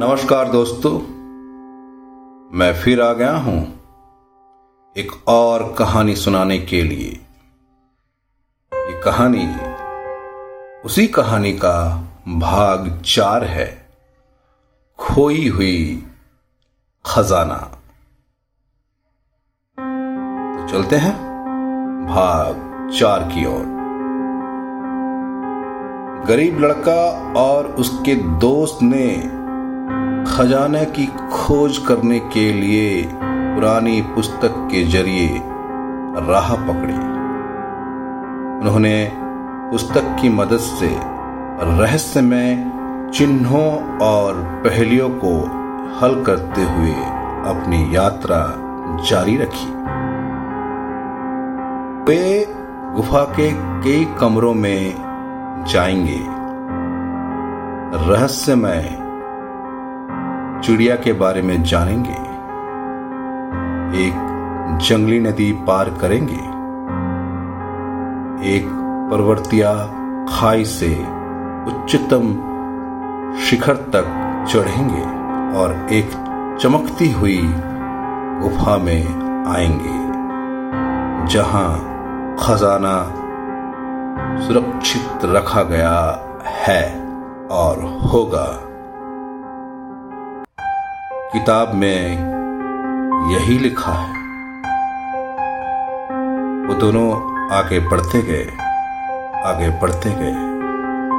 नमस्कार दोस्तों, मैं फिर आ गया हूँ एक और कहानी सुनाने के लिए। ये कहानी, उसी कहानी का भाग चार है, खोई हुई खजाना। तो चलते हैं भाग चार की ओर। गरीब लड़का और उसके दोस्त ने खजाने की खोज करने के लिए पुरानी पुस्तक के ज़रिए राह पकड़ी। उन्होंने पुस्तक की मदद से रहस्यमय चिन्हों और पहलियों को हल करते हुए अपनी यात्रा जारी रखी। वे गुफा के कई कमरों में जाएँगे। रहस्यमय चिड़िया के बारे में जानेंगे। एक जंगली नदी पार करेंगे। एक पर्वतिया खाई से उच्चतम शिखर तक चढ़ेंगे और एक चमकती हुई गुफा में आएँगे, जहाँ खजाना सुरक्षित रखा गया है और होगा। किताब में यही लिखा है। वो दोनों आगे बढ़ते गए, आगे बढ़ते गए,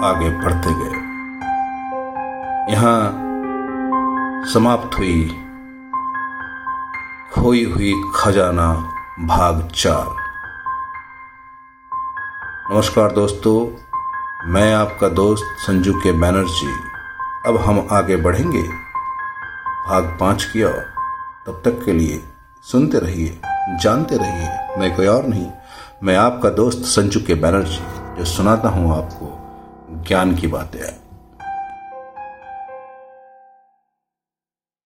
आगे बढ़ते गए। यहाँ समाप्त हुई, खोई हुई खजाना भाग चार। नमस्कार दोस्तों, मैं आपका दोस्त संजू के बैनर्जी। अब हम आगे बढ़ेंगे। भाग पाँच किया। तब तक के लिए सुनते रहिए, जानते रहिए। मैं कोई और नहीं, मैं आपका दोस्त संजू के बैनर्जी, जो सुनाता हूँ आपको ज्ञान की बातें।